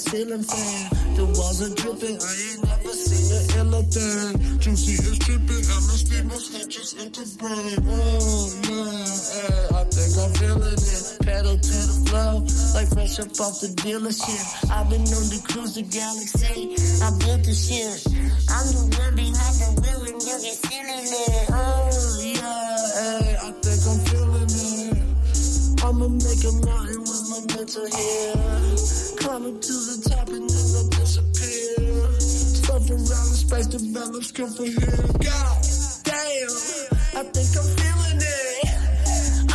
ceiling fan. The walls are dripping. I ain't never seen a iller thing. Juicy is dripping. MSD must hit just into brain. Oh. Hey, I think I'm feeling it. Pedal to the flow. Like fresh up off the dealership. I've been on the cruise the galaxy. I built the shit. I'm the one behind the wheel and you get feeling it. Oh, yeah. I think I'm feeling it. I'ma make a mountain with my mental here. Climbing to the top and then I disappear. Stuff around the space develops, come from here. God damn, I think I'm feeling it.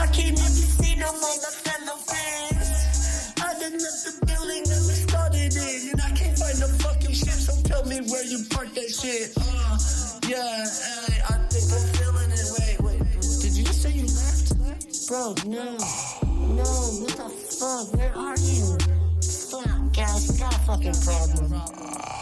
I can't even see no more my fellow friends. I done left the building that we started in, and I can't find the fucking shit. So tell me where you parked that shit. Uh, yeah, I think I'm feeling it. Wait, wait, did you just say you left? Bro, no, no, what the fuck? Where are you? Got a fucking problem.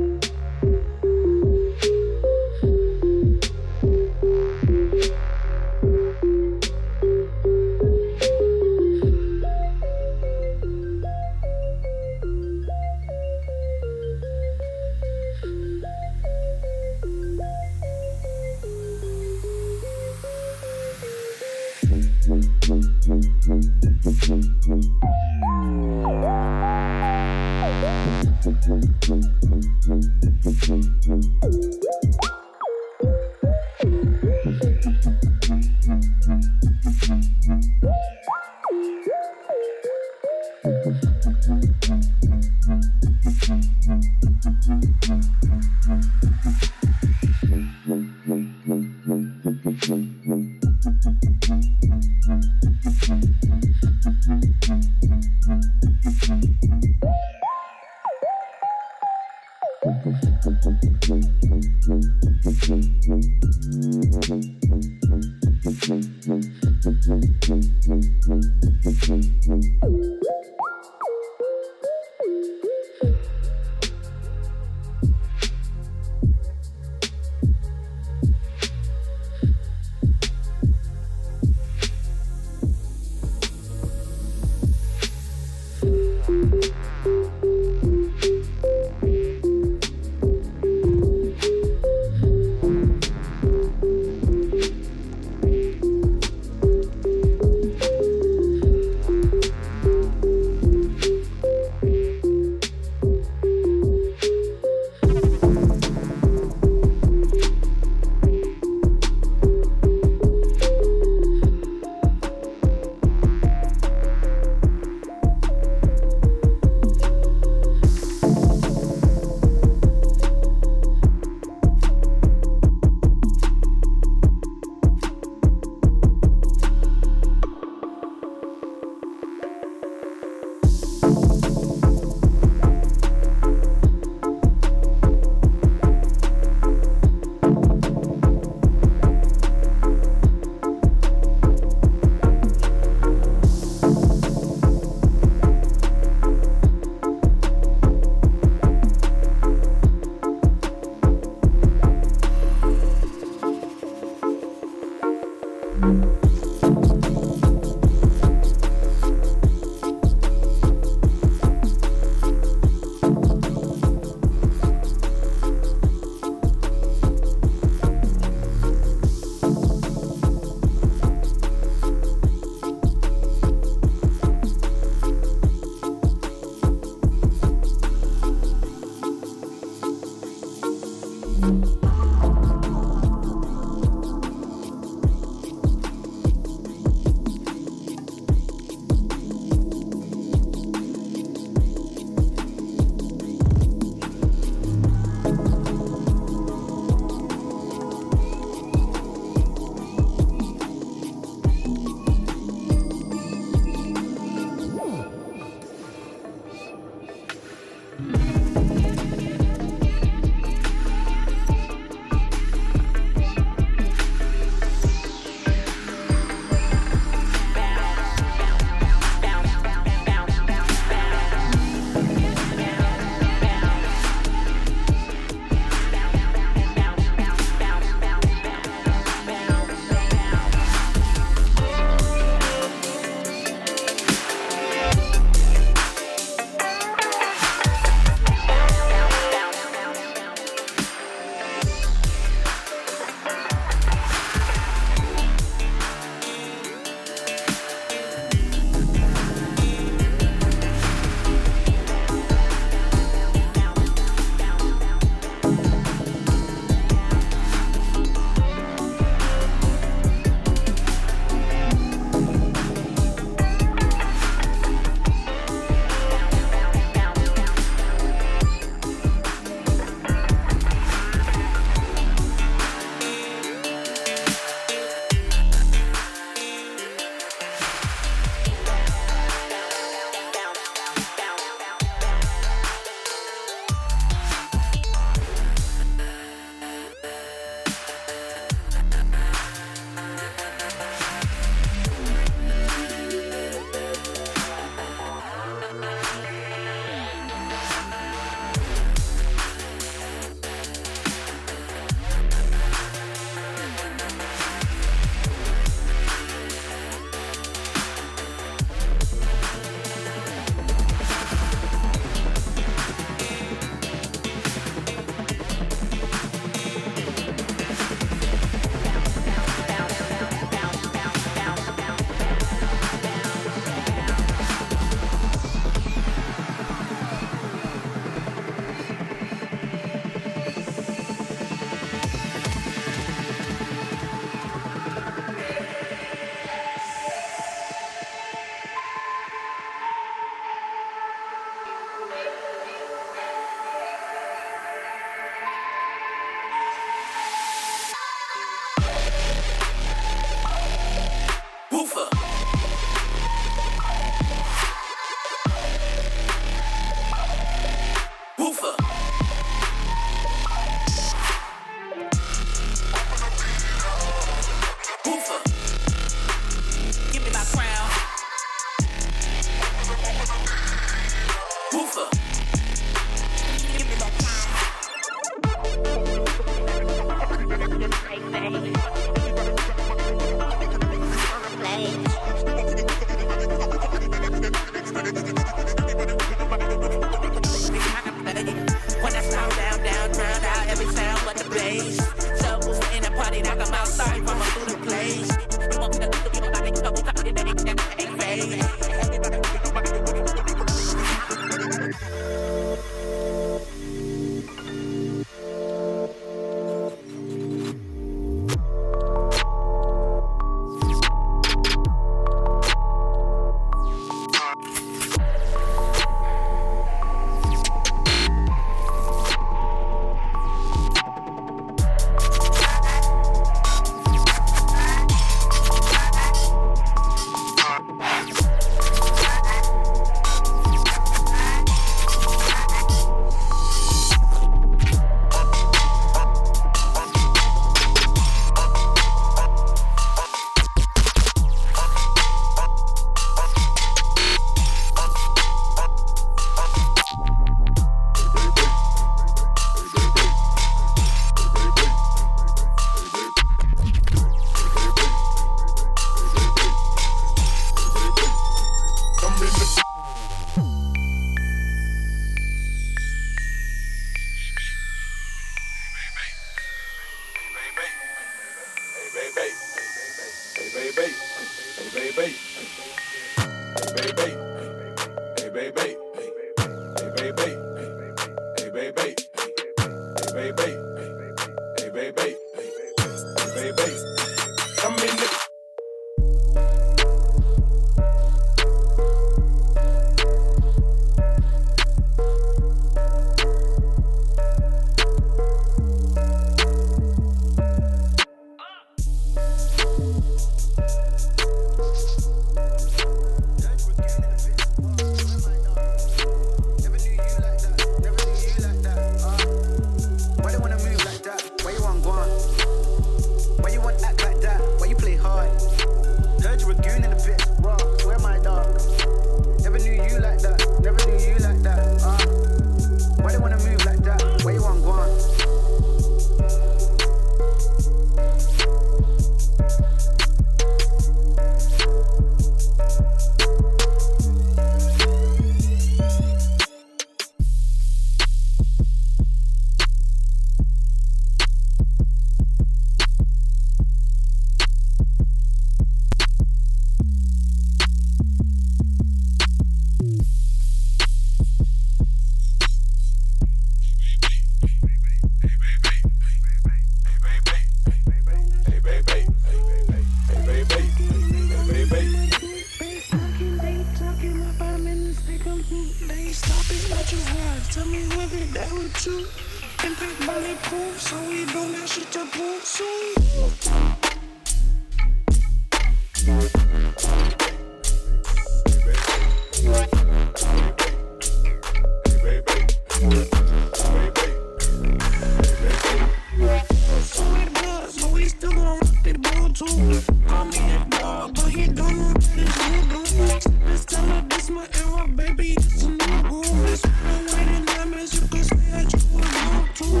too. Call me a dog, but he don't know that it's voodoo. Let's tell my era, baby, it's a new groove. It's the way that diamonds, you can say that you were new too.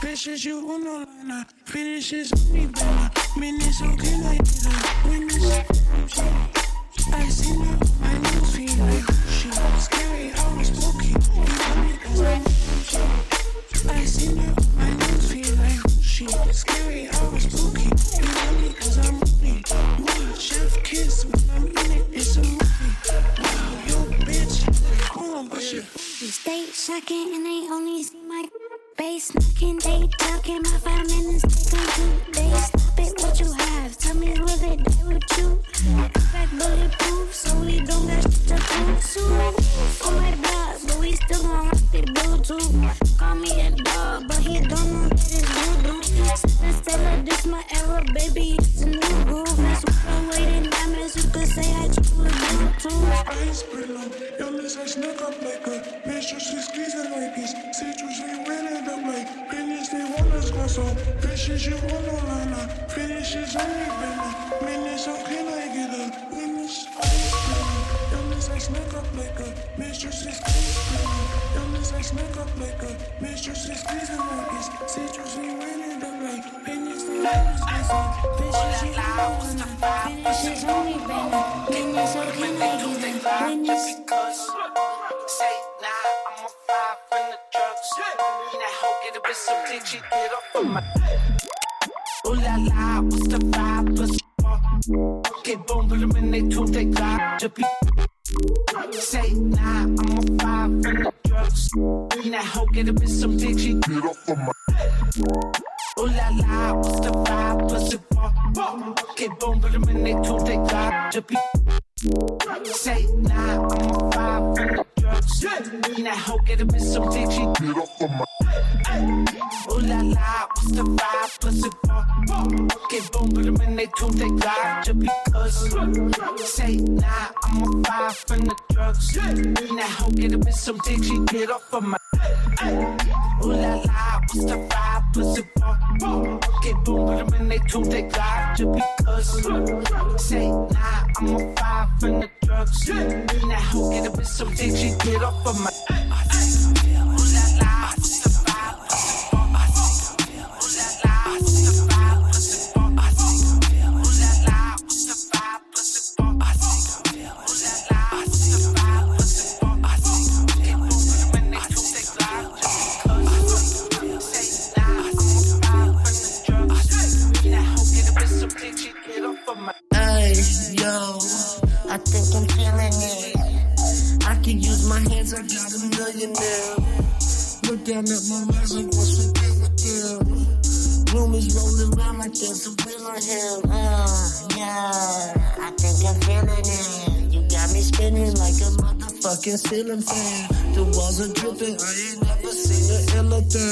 Bitches, you on line, I finishes.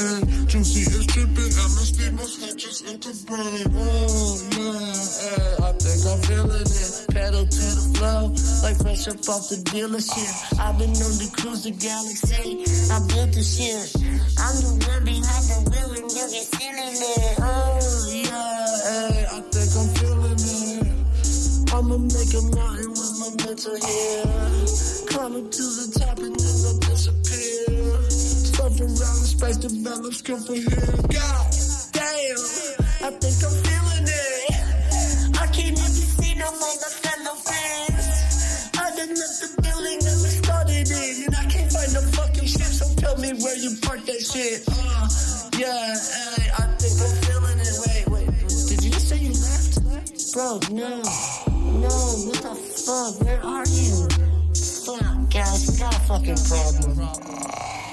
getting juicy, is dripping. I must leave my snitches in the brain. Oh, yeah, eh, I think I'm feeling it. Pedal to the flow, like fresh up off the dealership. I've been on the cruise the galaxy. I built the shit. I'm the one behind the wheel, and you get feeling it. Oh, yeah, eh, I think I'm feeling it. I'ma make a mountain with momentum here. Yeah. Climb to the top and from outer space develops, come from here. God damn, I think I'm feeling it. I can't even see no more other fellow friends. I done left the building that we started in, and I can't find no fucking shit. So tell me where you parked that shit. Uh, yeah, hey, I think I'm feeling it. Wait, wait, did you just say you left? Bro, no, no, what the fuck? Where are you? Fuck, guys, we got a fucking problem.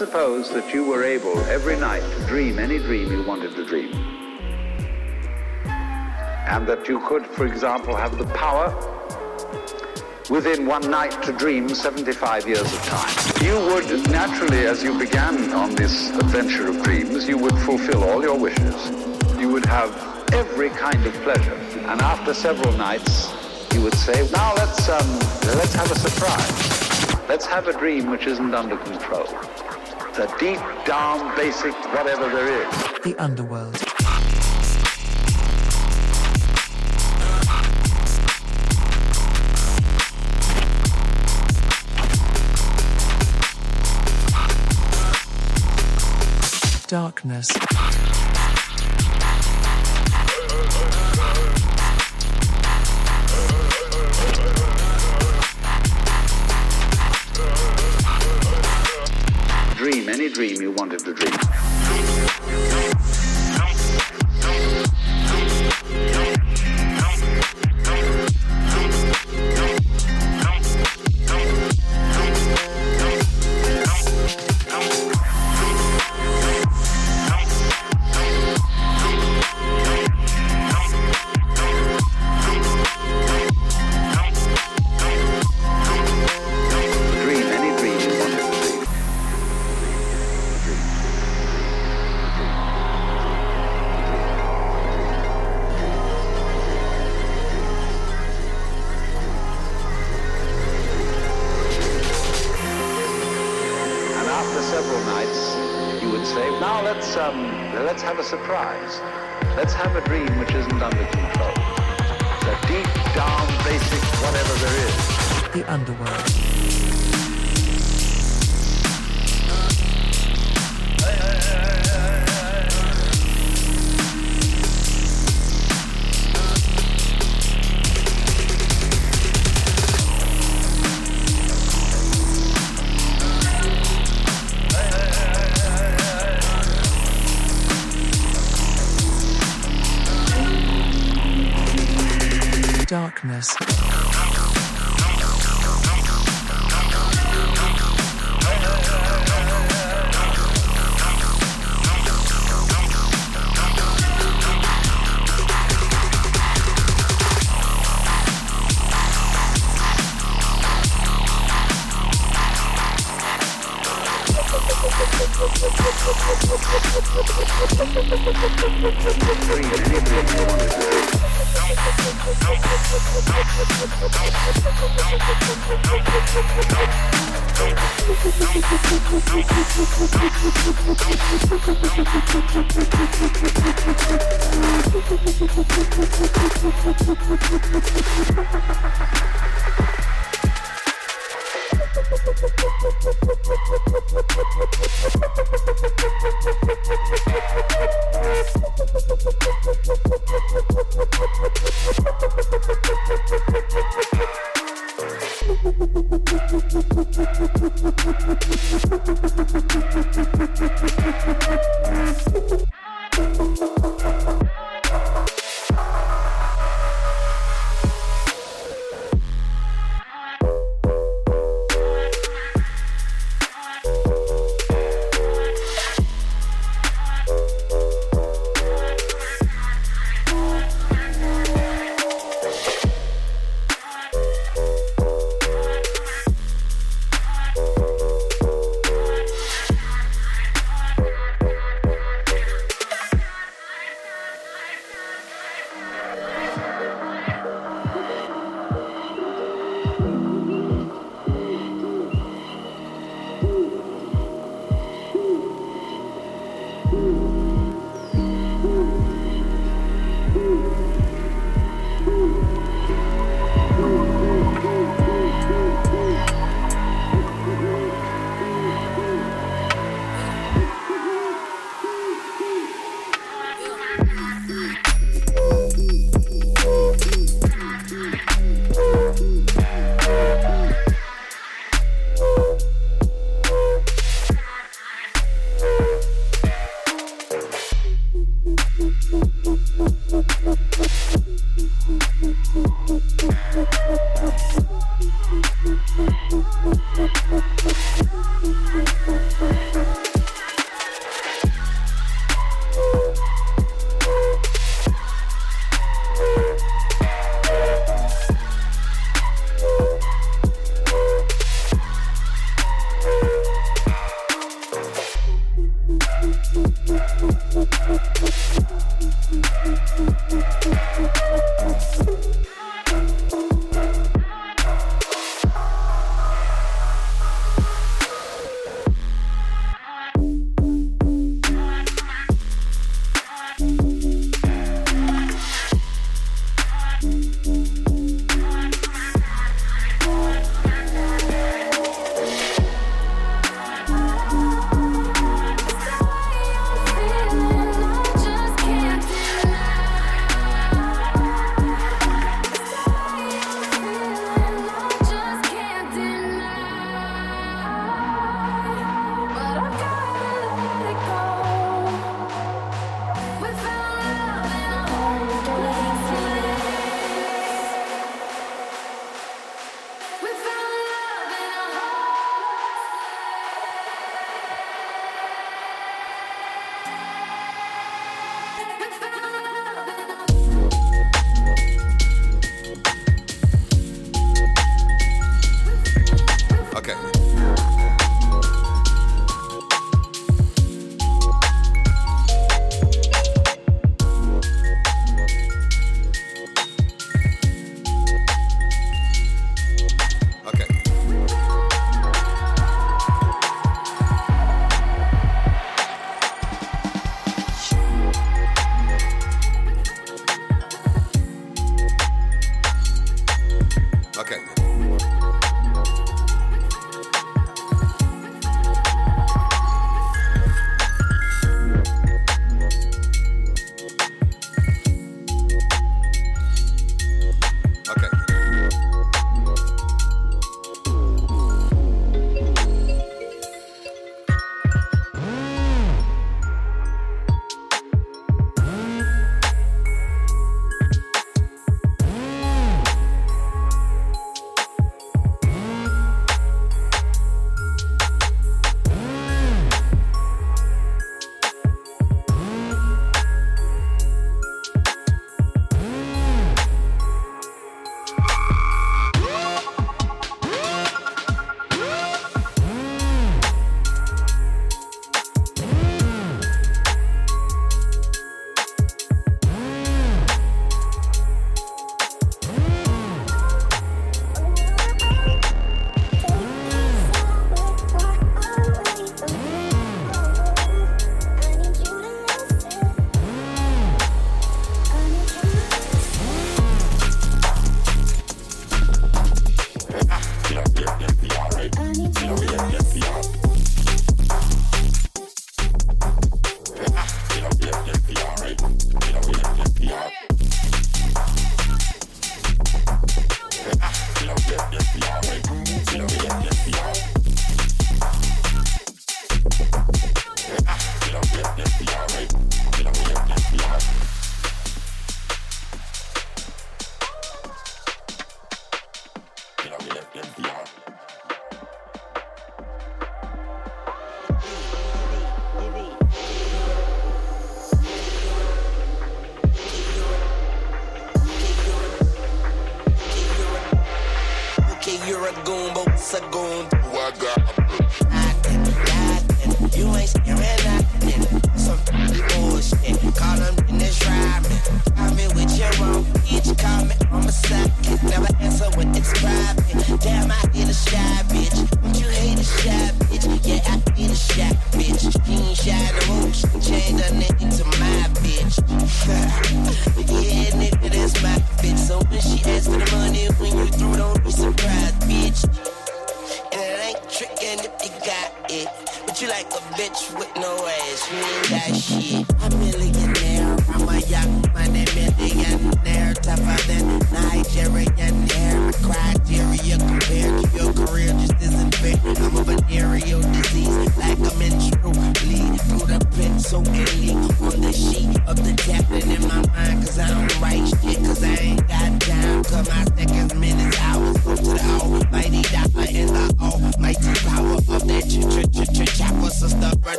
Suppose that you were able every night to dream any dream you wanted to dream. And that you could, for example, have the power within one night to dream 75 years of time. You would naturally, as you began on this adventure of dreams, you would fulfill all your wishes. You would have every kind of pleasure. And after several nights, you would say, now let's, um, let's have a surprise. Let's have a dream which isn't under control the deep down basic whatever there is. The underworld.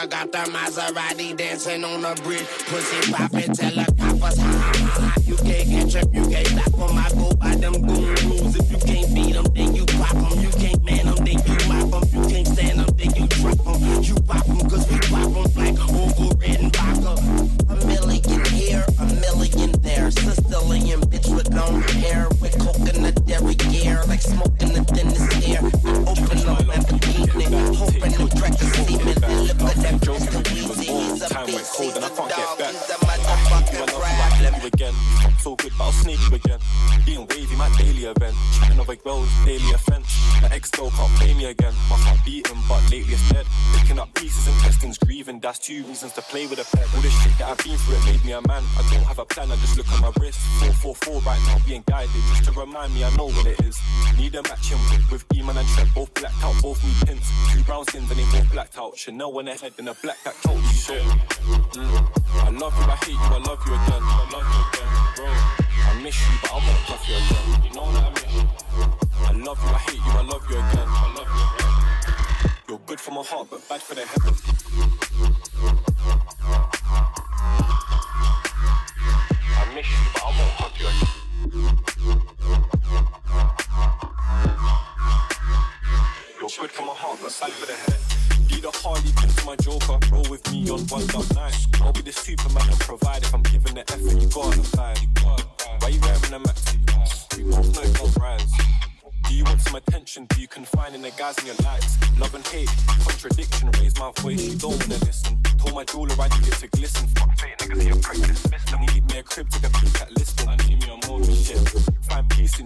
I got the Maserati dancing on the bridge. Pussy poppin', tell Went ahead in heading a black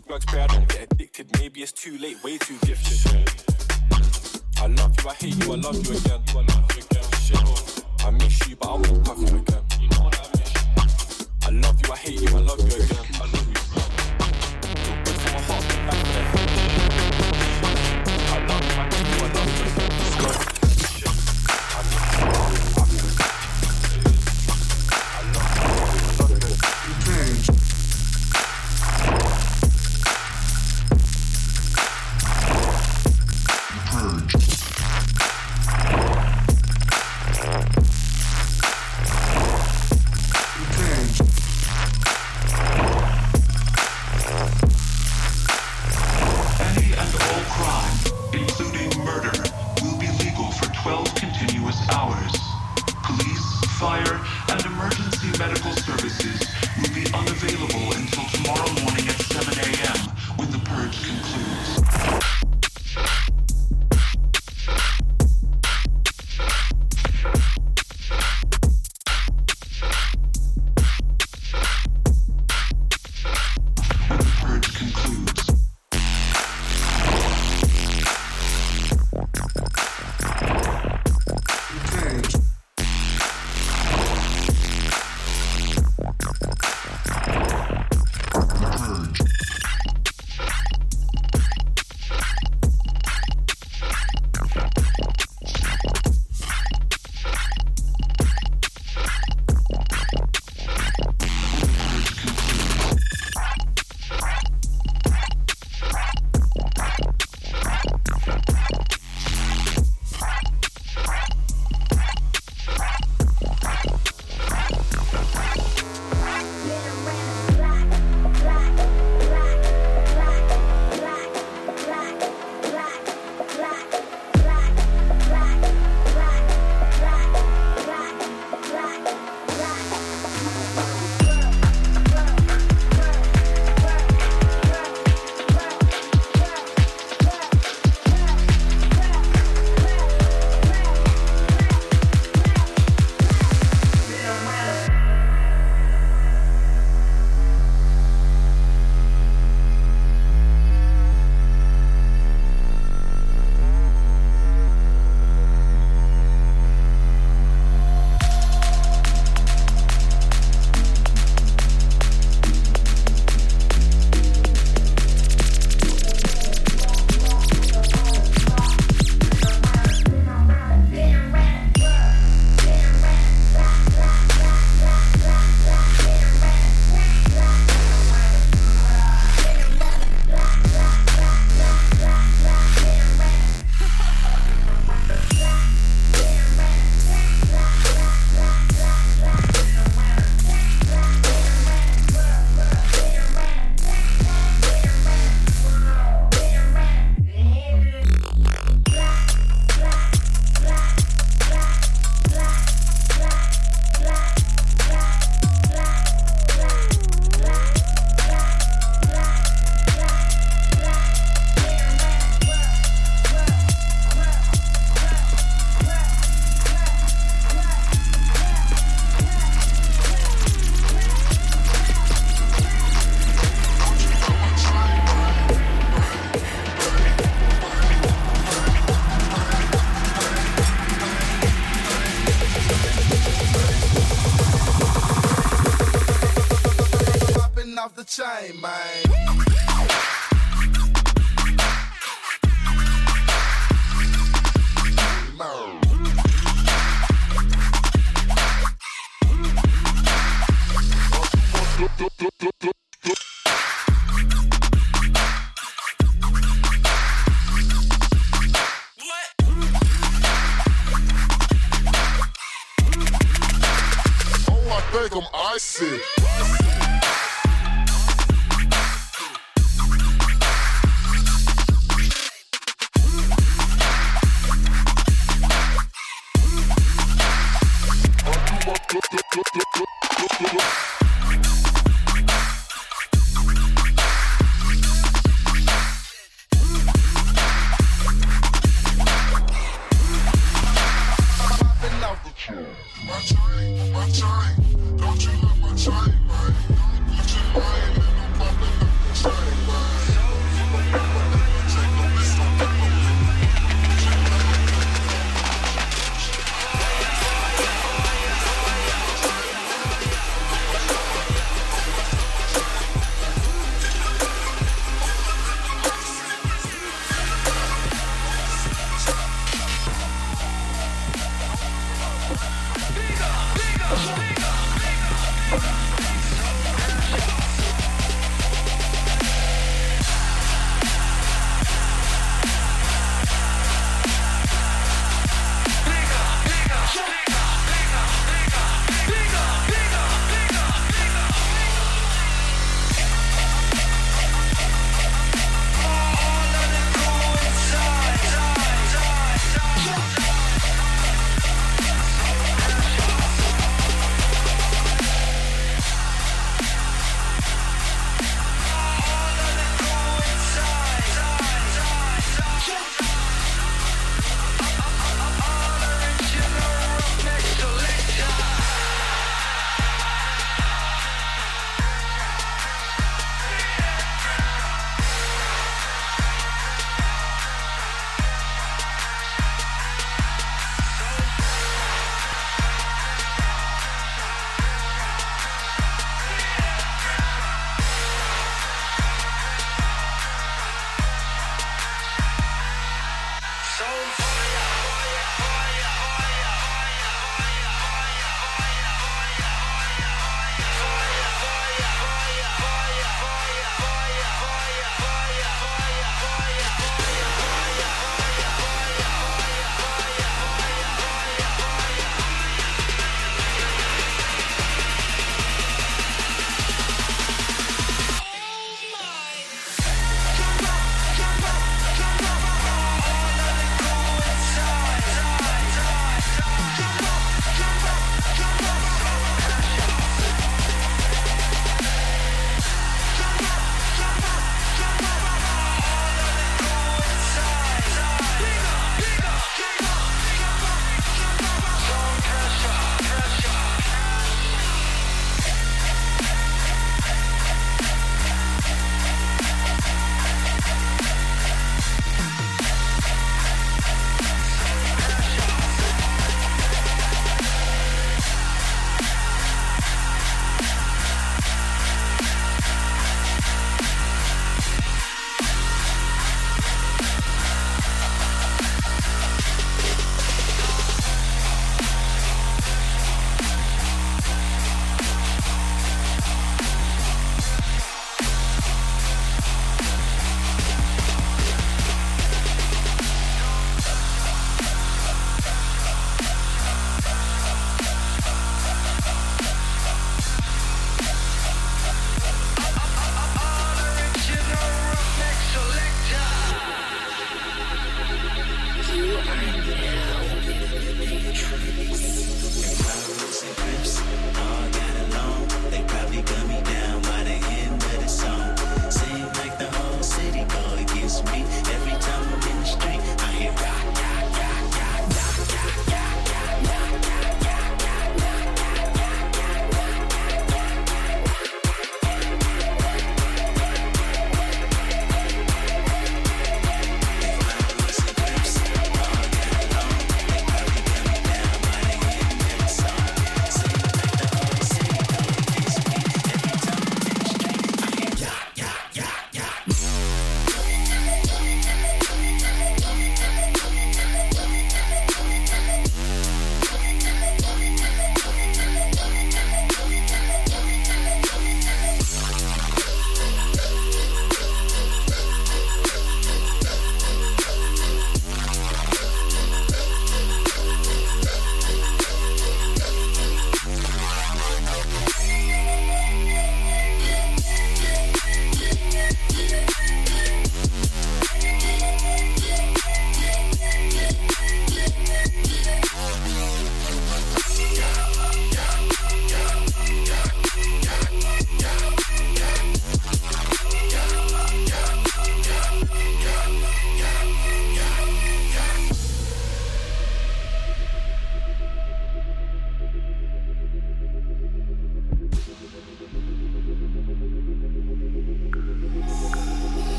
Drugs, pray I don't get addicted. Maybe it's too late, way too gifted. Shit. I love you, I hate you, I love you again. I, love you again. Shit. I miss you, but I won't cuff you again. You know what I miss. I love you, I hate you, I love you again. I love you, bro. I love you, I hate you, I love you.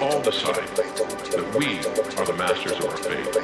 all decide that we are the masters of our fate.